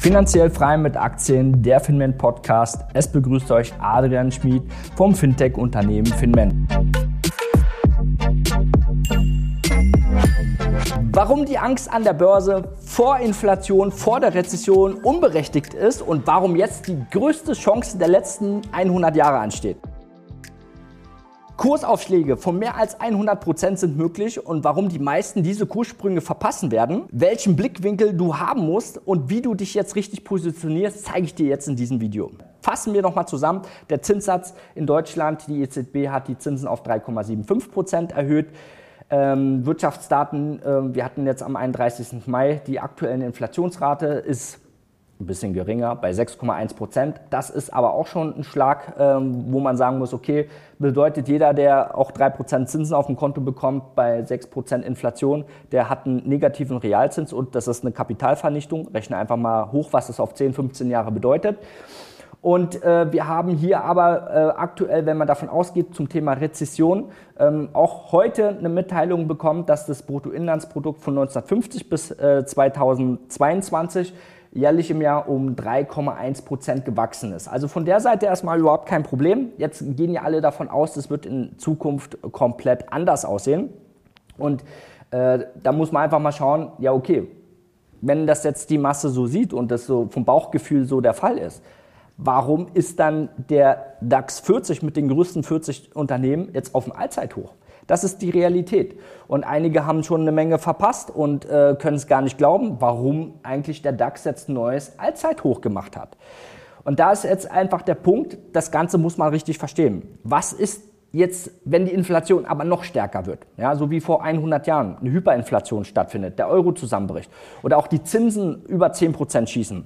Finanziell frei mit Aktien, der Finment Podcast. Es begrüßt euch Adrian Schmid vom Fintech-Unternehmen Finment. Warum die Angst an der Börse vor Inflation, vor der Rezession unberechtigt ist und warum jetzt die größte Chance der letzten 100 Jahre ansteht. Kursaufschläge von mehr als 100 Prozent sind möglich und warum die meisten diese Kurssprünge verpassen werden, welchen Blickwinkel du haben musst und wie du dich jetzt richtig positionierst, zeige ich dir jetzt in diesem Video. Fassen wir nochmal zusammen. Der Zinssatz in Deutschland, die EZB hat die Zinsen auf 3,75 Prozent erhöht. Ähm, Wirtschaftsdaten, äh, wir hatten jetzt am 31. Mai die aktuelle Inflationsrate ist ein bisschen geringer, bei 6,1 Prozent. Das ist aber auch schon ein Schlag, ähm, wo man sagen muss, okay, bedeutet jeder, der auch 3 Prozent Zinsen auf dem Konto bekommt bei 6 Prozent Inflation, der hat einen negativen Realzins und das ist eine Kapitalvernichtung. Rechne einfach mal hoch, was das auf 10, 15 Jahre bedeutet. Und äh, wir haben hier aber äh, aktuell, wenn man davon ausgeht, zum Thema Rezession, ähm, auch heute eine Mitteilung bekommen, dass das Bruttoinlandsprodukt von 1950 bis äh, 2022 jährlich im Jahr um 3,1 Prozent gewachsen ist. Also von der Seite erstmal überhaupt kein Problem. Jetzt gehen ja alle davon aus, das wird in Zukunft komplett anders aussehen. Und äh, da muss man einfach mal schauen, ja okay, wenn das jetzt die Masse so sieht und das so vom Bauchgefühl so der Fall ist, warum ist dann der DAX 40 mit den größten 40 Unternehmen jetzt auf dem Allzeithoch? Das ist die Realität. Und einige haben schon eine Menge verpasst und äh, können es gar nicht glauben, warum eigentlich der DAX jetzt ein neues Allzeithoch gemacht hat. Und da ist jetzt einfach der Punkt, das Ganze muss man richtig verstehen. Was ist jetzt, wenn die Inflation aber noch stärker wird, ja, so wie vor 100 Jahren eine Hyperinflation stattfindet, der Euro zusammenbricht oder auch die Zinsen über 10% schießen,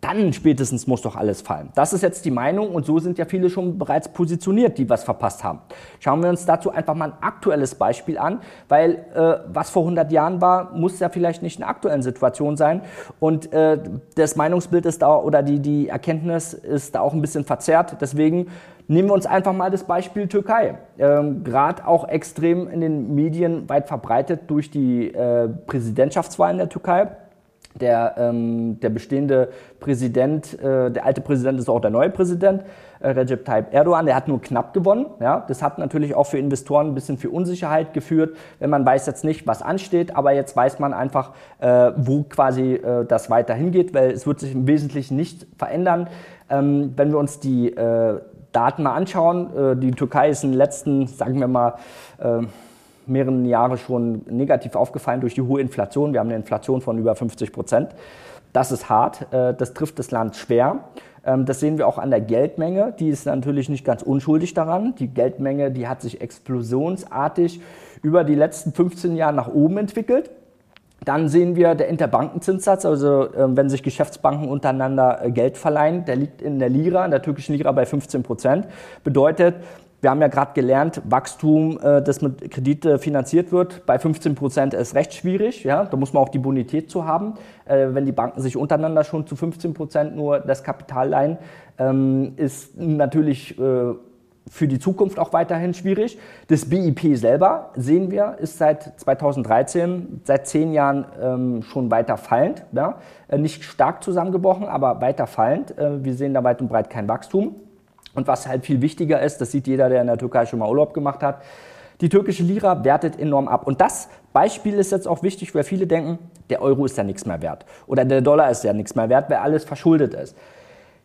dann spätestens muss doch alles fallen. Das ist jetzt die Meinung und so sind ja viele schon bereits positioniert, die was verpasst haben. Schauen wir uns dazu einfach mal ein aktuelles Beispiel an, weil äh, was vor 100 Jahren war, muss ja vielleicht nicht in der aktuellen Situation sein und äh, das Meinungsbild ist da oder die, die Erkenntnis ist da auch ein bisschen verzerrt. Deswegen Nehmen wir uns einfach mal das Beispiel Türkei. Ähm, Gerade auch extrem in den Medien weit verbreitet durch die äh, Präsidentschaftswahlen der Türkei. Der, ähm, der bestehende Präsident, äh, der alte Präsident ist auch der neue Präsident, äh, Recep Tayyip Erdogan, der hat nur knapp gewonnen. Ja? Das hat natürlich auch für Investoren ein bisschen für Unsicherheit geführt, wenn man weiß jetzt nicht, was ansteht, aber jetzt weiß man einfach, äh, wo quasi äh, das weiter hingeht, weil es wird sich im Wesentlichen nicht verändern. Ähm, wenn wir uns die äh, Daten mal anschauen, äh, die Türkei ist in den letzten, sagen wir mal, äh, mehreren Jahren schon negativ aufgefallen durch die hohe Inflation. Wir haben eine Inflation von über 50 Prozent. Das ist hart, äh, das trifft das Land schwer. Ähm, das sehen wir auch an der Geldmenge. Die ist natürlich nicht ganz unschuldig daran. Die Geldmenge, die hat sich explosionsartig über die letzten 15 Jahre nach oben entwickelt. Dann sehen wir der Interbankenzinssatz, also äh, wenn sich Geschäftsbanken untereinander äh, Geld verleihen, der liegt in der Lira, in der türkischen Lira bei 15 Prozent. Bedeutet, wir haben ja gerade gelernt, Wachstum, äh, das mit Kredite finanziert wird, bei 15 Prozent ist recht schwierig. Ja? Da muss man auch die Bonität zu haben. Äh, wenn die Banken sich untereinander schon zu 15 Prozent nur das Kapital leihen, ähm, ist natürlich äh, für die Zukunft auch weiterhin schwierig. Das BIP selber, sehen wir, ist seit 2013, seit zehn Jahren ähm, schon weiter fallend. Ja? Äh, nicht stark zusammengebrochen, aber weiter fallend. Äh, wir sehen da weit und breit kein Wachstum. Und was halt viel wichtiger ist, das sieht jeder, der in der Türkei schon mal Urlaub gemacht hat, die türkische Lira wertet enorm ab. Und das Beispiel ist jetzt auch wichtig, weil viele denken, der Euro ist ja nichts mehr wert. Oder der Dollar ist ja nichts mehr wert, weil alles verschuldet ist.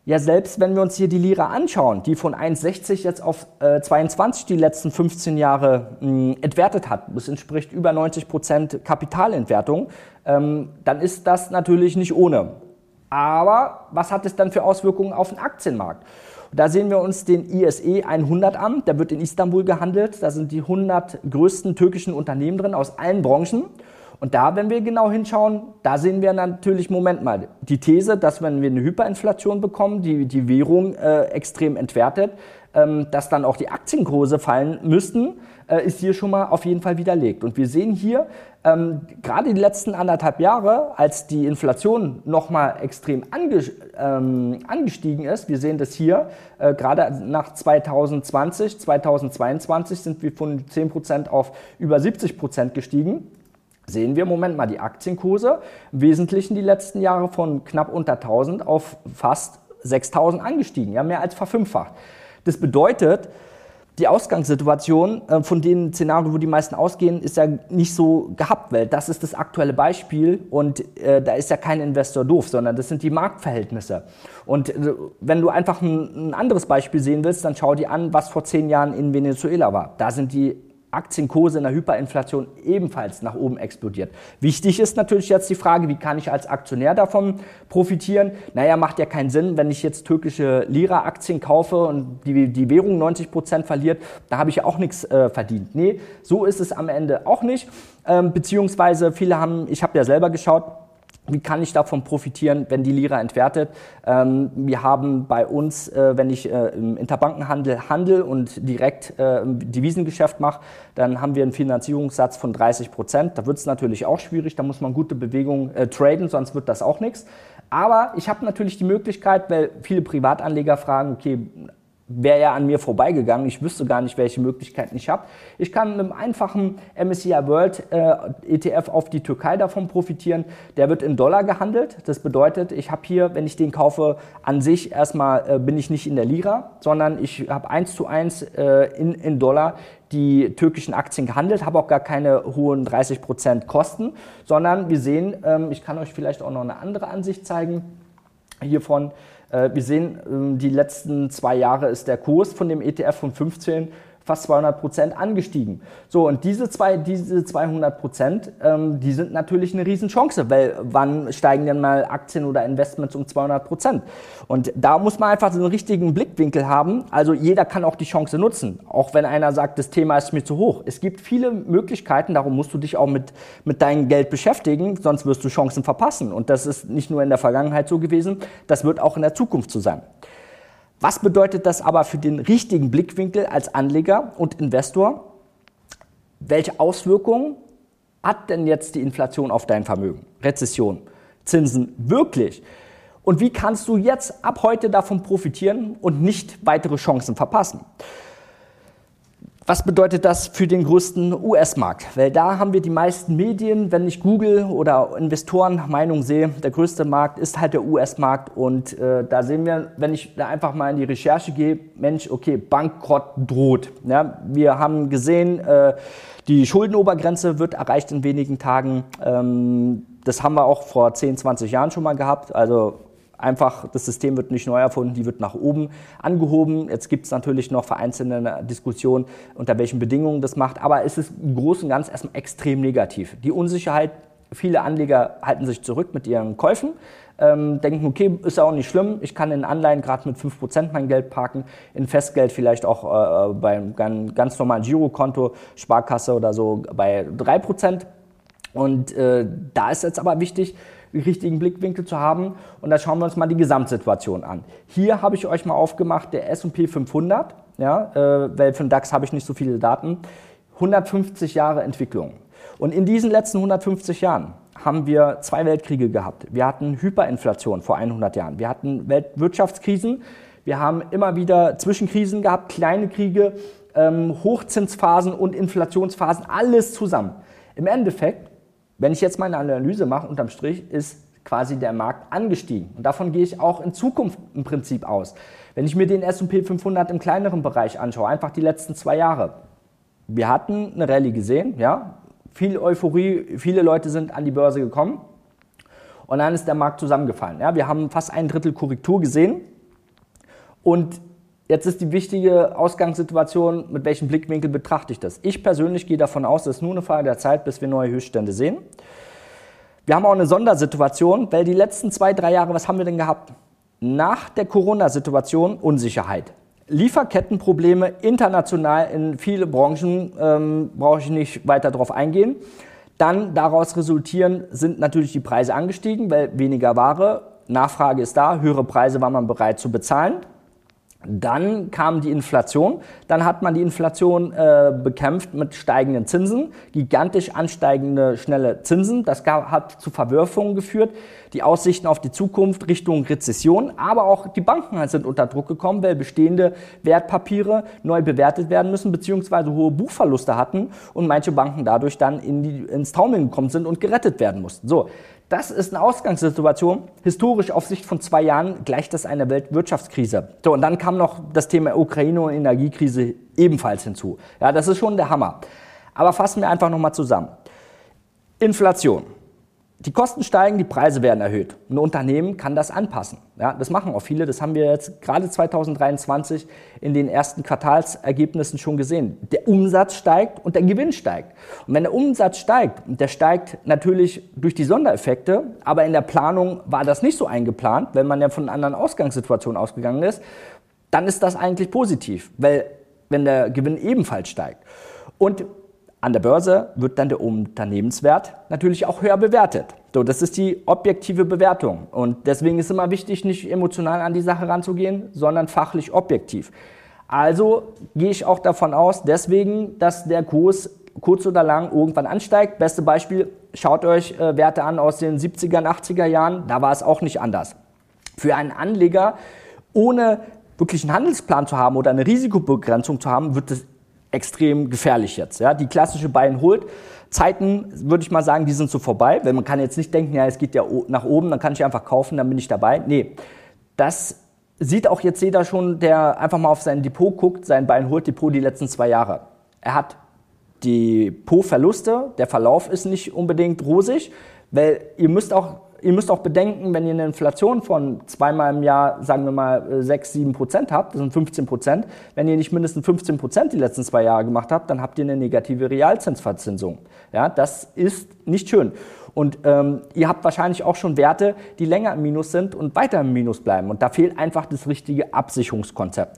Ja, selbst wenn wir uns hier die Lira anschauen, die von 1,60 jetzt auf äh, 22 die letzten 15 Jahre mh, entwertet hat, das entspricht über 90 Prozent Kapitalentwertung, ähm, dann ist das natürlich nicht ohne. Aber was hat es dann für Auswirkungen auf den Aktienmarkt? Da sehen wir uns den ISE 100 an, der wird in Istanbul gehandelt. Da sind die 100 größten türkischen Unternehmen drin aus allen Branchen. Und da, wenn wir genau hinschauen, da sehen wir natürlich, Moment mal, die These, dass wenn wir eine Hyperinflation bekommen, die, die Währung äh, extrem entwertet, ähm, dass dann auch die Aktienkurse fallen müssten, äh, ist hier schon mal auf jeden Fall widerlegt. Und wir sehen hier, ähm, gerade die letzten anderthalb Jahre, als die Inflation nochmal extrem ange, ähm, angestiegen ist, wir sehen das hier, äh, gerade nach 2020, 2022 sind wir von 10% auf über 70% gestiegen sehen wir, Moment mal, die Aktienkurse im Wesentlichen die letzten Jahre von knapp unter 1000 auf fast 6000 angestiegen, ja, mehr als verfünffacht. Das bedeutet, die Ausgangssituation äh, von den Szenarien, wo die meisten ausgehen, ist ja nicht so gehabt, weil das ist das aktuelle Beispiel und äh, da ist ja kein Investor doof, sondern das sind die Marktverhältnisse. Und äh, wenn du einfach ein, ein anderes Beispiel sehen willst, dann schau dir an, was vor zehn Jahren in Venezuela war. Da sind die Aktienkurse in der Hyperinflation ebenfalls nach oben explodiert. Wichtig ist natürlich jetzt die Frage, wie kann ich als Aktionär davon profitieren? Naja, macht ja keinen Sinn, wenn ich jetzt türkische Lira-Aktien kaufe und die, die Währung 90 Prozent verliert, da habe ich ja auch nichts äh, verdient. Nee, so ist es am Ende auch nicht. Ähm, beziehungsweise viele haben, ich habe ja selber geschaut, wie kann ich davon profitieren, wenn die Lira entwertet? Ähm, wir haben bei uns, äh, wenn ich äh, im Interbankenhandel handel und direkt äh, Devisengeschäft mache, dann haben wir einen Finanzierungssatz von 30 Prozent. Da wird es natürlich auch schwierig, da muss man gute Bewegungen äh, traden, sonst wird das auch nichts. Aber ich habe natürlich die Möglichkeit, weil viele Privatanleger fragen, okay, wäre ja an mir vorbeigegangen. Ich wüsste gar nicht, welche Möglichkeiten ich habe. Ich kann mit einem einfachen MSCI World äh, ETF auf die Türkei davon profitieren. Der wird in Dollar gehandelt. Das bedeutet, ich habe hier, wenn ich den kaufe, an sich erstmal äh, bin ich nicht in der Lira, sondern ich habe eins zu eins äh, in, in Dollar die türkischen Aktien gehandelt, habe auch gar keine hohen 30% Kosten, sondern wir sehen, ähm, ich kann euch vielleicht auch noch eine andere Ansicht zeigen hiervon. Äh, wir sehen, ähm, die letzten zwei Jahre ist der Kurs von dem ETF von 15 fast 200 Prozent angestiegen. So, und diese, zwei, diese 200 Prozent, ähm, die sind natürlich eine Riesenchance, weil wann steigen denn mal Aktien oder Investments um 200 Prozent? Und da muss man einfach so einen richtigen Blickwinkel haben. Also jeder kann auch die Chance nutzen, auch wenn einer sagt, das Thema ist mir zu hoch. Es gibt viele Möglichkeiten, darum musst du dich auch mit, mit deinem Geld beschäftigen, sonst wirst du Chancen verpassen. Und das ist nicht nur in der Vergangenheit so gewesen, das wird auch in der Zukunft so sein. Was bedeutet das aber für den richtigen Blickwinkel als Anleger und Investor? Welche Auswirkungen hat denn jetzt die Inflation auf dein Vermögen? Rezession, Zinsen, wirklich? Und wie kannst du jetzt ab heute davon profitieren und nicht weitere Chancen verpassen? Was bedeutet das für den größten US-Markt? Weil da haben wir die meisten Medien, wenn ich Google oder Investoren Meinung sehe, der größte Markt ist halt der US-Markt und äh, da sehen wir, wenn ich da einfach mal in die Recherche gehe, Mensch, okay, Bankrott droht. Ja, wir haben gesehen, äh, die Schuldenobergrenze wird erreicht in wenigen Tagen. Ähm, das haben wir auch vor 10, 20 Jahren schon mal gehabt. Also Einfach, das System wird nicht neu erfunden, die wird nach oben angehoben. Jetzt gibt es natürlich noch vereinzelte Diskussionen, unter welchen Bedingungen das macht, aber es ist im Großen und Ganzen erstmal extrem negativ. Die Unsicherheit, viele Anleger halten sich zurück mit ihren Käufen, ähm, denken, okay, ist ja auch nicht schlimm, ich kann in Anleihen gerade mit 5% mein Geld parken, in Festgeld vielleicht auch äh, beim ganz normalen Girokonto, Sparkasse oder so bei 3%. Und äh, da ist jetzt aber wichtig, richtigen Blickwinkel zu haben. Und da schauen wir uns mal die Gesamtsituation an. Hier habe ich euch mal aufgemacht, der S&P 500, ja, äh, weil für den DAX habe ich nicht so viele Daten. 150 Jahre Entwicklung. Und in diesen letzten 150 Jahren haben wir zwei Weltkriege gehabt. Wir hatten Hyperinflation vor 100 Jahren. Wir hatten Weltwirtschaftskrisen. Wir haben immer wieder Zwischenkrisen gehabt, kleine Kriege, ähm, Hochzinsphasen und Inflationsphasen, alles zusammen. Im Endeffekt wenn ich jetzt meine Analyse mache, unterm Strich ist quasi der Markt angestiegen. Und davon gehe ich auch in Zukunft im Prinzip aus. Wenn ich mir den S&P 500 im kleineren Bereich anschaue, einfach die letzten zwei Jahre. Wir hatten eine Rallye gesehen, ja, viel Euphorie, viele Leute sind an die Börse gekommen und dann ist der Markt zusammengefallen. Ja, wir haben fast ein Drittel Korrektur gesehen und Jetzt ist die wichtige Ausgangssituation, mit welchem Blickwinkel betrachte ich das? Ich persönlich gehe davon aus, es ist nur eine Frage der Zeit, bis wir neue Höchststände sehen. Wir haben auch eine Sondersituation, weil die letzten zwei, drei Jahre, was haben wir denn gehabt? Nach der Corona-Situation Unsicherheit. Lieferkettenprobleme international in viele Branchen, ähm, brauche ich nicht weiter darauf eingehen. Dann daraus resultieren sind natürlich die Preise angestiegen, weil weniger Ware, Nachfrage ist da, höhere Preise war man bereit zu bezahlen. Dann kam die Inflation. Dann hat man die Inflation äh, bekämpft mit steigenden Zinsen, gigantisch ansteigende schnelle Zinsen. Das gab, hat zu Verwürfungen geführt. Die Aussichten auf die Zukunft Richtung Rezession, aber auch die Banken sind unter Druck gekommen, weil bestehende Wertpapiere neu bewertet werden müssen beziehungsweise hohe Buchverluste hatten und manche Banken dadurch dann in die, ins Taumeln gekommen sind und gerettet werden mussten. So, das ist eine Ausgangssituation. Historisch auf Sicht von zwei Jahren gleicht das einer Weltwirtschaftskrise. So, und dann kam noch das Thema Ukraine und Energiekrise ebenfalls hinzu. Ja, das ist schon der Hammer. Aber fassen wir einfach nochmal zusammen. Inflation. Die Kosten steigen, die Preise werden erhöht. Ein Unternehmen kann das anpassen. Ja, das machen auch viele. Das haben wir jetzt gerade 2023 in den ersten Quartalsergebnissen schon gesehen. Der Umsatz steigt und der Gewinn steigt. Und wenn der Umsatz steigt, der steigt natürlich durch die Sondereffekte, aber in der Planung war das nicht so eingeplant, wenn man ja von anderen Ausgangssituation ausgegangen ist, dann ist das eigentlich positiv, weil wenn der Gewinn ebenfalls steigt. Und an der Börse wird dann der Unternehmenswert natürlich auch höher bewertet. So, das ist die objektive Bewertung. Und deswegen ist immer wichtig, nicht emotional an die Sache ranzugehen, sondern fachlich objektiv. Also gehe ich auch davon aus, deswegen, dass der Kurs kurz oder lang irgendwann ansteigt. Beste Beispiel, schaut euch äh, Werte an aus den 70er, 80er Jahren, da war es auch nicht anders. Für einen Anleger ohne wirklich einen Handelsplan zu haben oder eine Risikobegrenzung zu haben, wird es extrem gefährlich jetzt. Ja? Die klassische Buy and Hold Zeiten, würde ich mal sagen, die sind so vorbei, weil man kann jetzt nicht denken, ja, es geht ja nach oben, dann kann ich einfach kaufen, dann bin ich dabei. Nee, das sieht auch jetzt jeder schon, der einfach mal auf sein Depot guckt, sein Buy and Hold Depot die letzten zwei Jahre. Er hat Depotverluste, der Verlauf ist nicht unbedingt rosig, weil ihr müsst auch ihr müsst auch bedenken, wenn ihr eine Inflation von zweimal im Jahr, sagen wir mal, 6, äh, 7 Prozent habt, das sind 15 Prozent, wenn ihr nicht mindestens 15 Prozent die letzten zwei Jahre gemacht habt, dann habt ihr eine negative Realzinsverzinsung. Ja, das ist nicht schön. Und ähm, ihr habt wahrscheinlich auch schon Werte, die länger im Minus sind und weiter im Minus bleiben. Und da fehlt einfach das richtige Absicherungskonzept.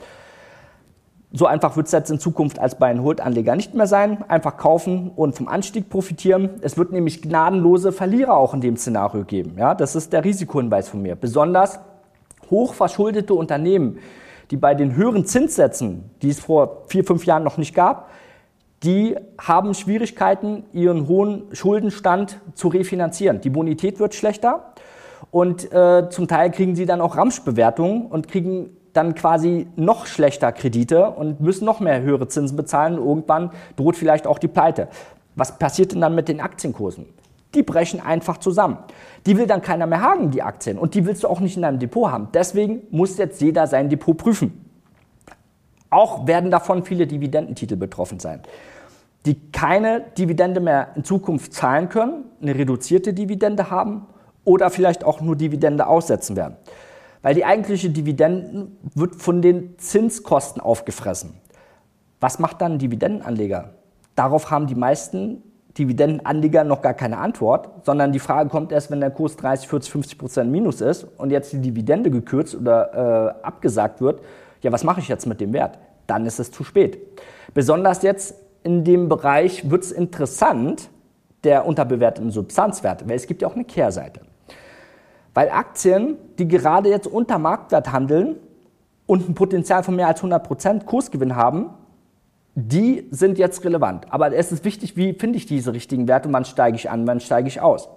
So einfach wird es jetzt in Zukunft als Buy-and-Hold-Anleger nicht mehr sein. Einfach kaufen und vom Anstieg profitieren. Es wird nämlich gnadenlose Verlierer auch in dem Szenario geben. Ja, das ist der Risikohinweis von mir. Besonders hochverschuldete Unternehmen, die bei den höheren Zinssätzen, die es vor vier, fünf Jahren noch nicht gab, die haben Schwierigkeiten, ihren hohen Schuldenstand zu refinanzieren. Die Bonität wird schlechter und äh, zum Teil kriegen sie dann auch Ramschbewertungen und kriegen dann quasi noch schlechter Kredite und müssen noch mehr höhere Zinsen bezahlen. Irgendwann droht vielleicht auch die Pleite. Was passiert denn dann mit den Aktienkursen? Die brechen einfach zusammen. Die will dann keiner mehr haben, die Aktien. Und die willst du auch nicht in deinem Depot haben. Deswegen muss jetzt jeder sein Depot prüfen. Auch werden davon viele Dividendentitel betroffen sein, die keine Dividende mehr in Zukunft zahlen können, eine reduzierte Dividende haben oder vielleicht auch nur Dividende aussetzen werden weil die eigentliche Dividenden wird von den Zinskosten aufgefressen. Was macht dann ein Dividendenanleger? Darauf haben die meisten Dividendenanleger noch gar keine Antwort, sondern die Frage kommt erst, wenn der Kurs 30, 40, 50 Prozent minus ist und jetzt die Dividende gekürzt oder äh, abgesagt wird. Ja, was mache ich jetzt mit dem Wert? Dann ist es zu spät. Besonders jetzt in dem Bereich wird es interessant, der unterbewerteten Substanzwerte, weil es gibt ja auch eine Kehrseite. Weil Aktien, die gerade jetzt unter Marktwert handeln und ein Potenzial von mehr als 100% Kursgewinn haben, die sind jetzt relevant. Aber es ist wichtig, wie finde ich diese richtigen Werte wann steige ich an, wann steige ich aus.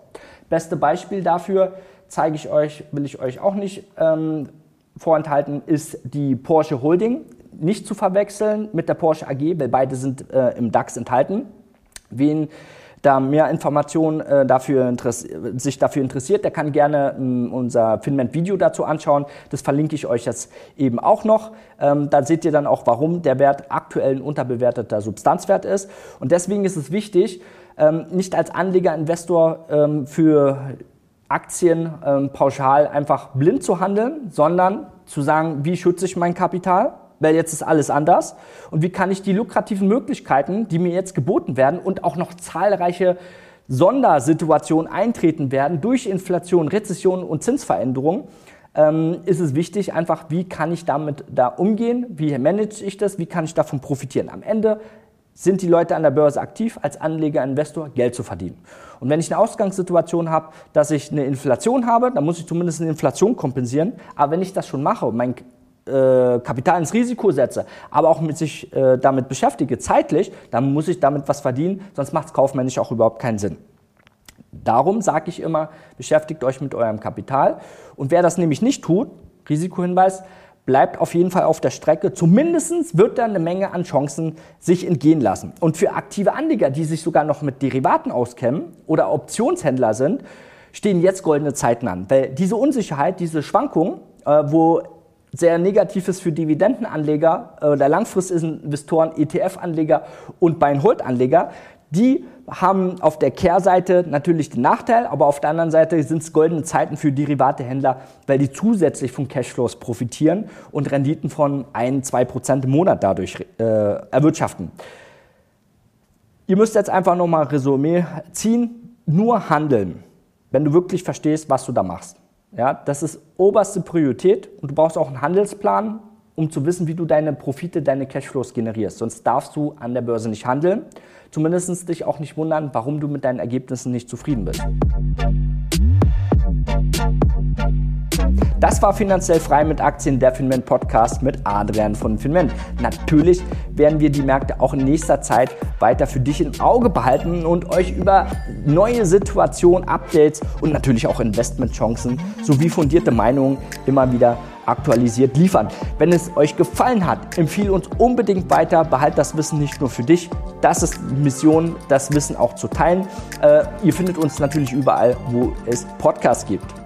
Beste Beispiel dafür zeige ich euch, will ich euch auch nicht ähm, vorenthalten, ist die Porsche Holding. Nicht zu verwechseln mit der Porsche AG, weil beide sind äh, im DAX enthalten. Wen da mehr Informationen äh, dafür sich dafür interessiert, der kann gerne ähm, unser Finment-Video dazu anschauen. Das verlinke ich euch jetzt eben auch noch. Ähm, da seht ihr dann auch, warum der Wert aktuell ein unterbewerteter Substanzwert ist. Und deswegen ist es wichtig, ähm, nicht als Anleger, Investor ähm, für Aktien ähm, pauschal einfach blind zu handeln, sondern zu sagen, wie schütze ich mein Kapital? Weil jetzt ist alles anders. Und wie kann ich die lukrativen Möglichkeiten, die mir jetzt geboten werden und auch noch zahlreiche Sondersituationen eintreten werden durch Inflation, Rezession und Zinsveränderungen, ähm, ist es wichtig, einfach, wie kann ich damit da umgehen, wie manage ich das, wie kann ich davon profitieren. Am Ende sind die Leute an der Börse aktiv, als Anleger, Investor Geld zu verdienen. Und wenn ich eine Ausgangssituation habe, dass ich eine Inflation habe, dann muss ich zumindest eine Inflation kompensieren. Aber wenn ich das schon mache und mein äh, Kapital ins Risiko setze, aber auch mit sich äh, damit beschäftige, zeitlich, dann muss ich damit was verdienen, sonst macht es kaufmännisch auch überhaupt keinen Sinn. Darum sage ich immer, beschäftigt euch mit eurem Kapital. Und wer das nämlich nicht tut, Risikohinweis, bleibt auf jeden Fall auf der Strecke. Zumindest wird da eine Menge an Chancen sich entgehen lassen. Und für aktive Anleger, die sich sogar noch mit Derivaten auskennen oder Optionshändler sind, stehen jetzt goldene Zeiten an. Weil diese Unsicherheit, diese Schwankung, äh, wo sehr negativ ist für Dividendenanleger äh, oder Langfristinvestoren, ETF-Anleger und Buy-and-Hold-Anleger, die haben auf der Kehrseite natürlich den Nachteil, aber auf der anderen Seite sind es goldene Zeiten für Derivatehändler, weil die zusätzlich von Cashflows profitieren und Renditen von 1, 2 Prozent im Monat dadurch äh, erwirtschaften. Ihr müsst jetzt einfach nochmal Resümee ziehen. Nur handeln, wenn du wirklich verstehst, was du da machst. Ja, das ist oberste Priorität und du brauchst auch einen Handelsplan, um zu wissen, wie du deine Profite, deine Cashflows generierst. Sonst darfst du an der Börse nicht handeln. Zumindest dich auch nicht wundern, warum du mit deinen Ergebnissen nicht zufrieden bist. Das war finanziell frei mit Aktien, der Finment Podcast mit Adrian von Finment. Natürlich werden wir die Märkte auch in nächster Zeit weiter für dich im Auge behalten und euch über neue Situationen, Updates und natürlich auch Investmentchancen sowie fundierte Meinungen immer wieder aktualisiert liefern. Wenn es euch gefallen hat, empfehle uns unbedingt weiter. Behalt das Wissen nicht nur für dich. Das ist Mission, das Wissen auch zu teilen. Äh, ihr findet uns natürlich überall, wo es Podcasts gibt.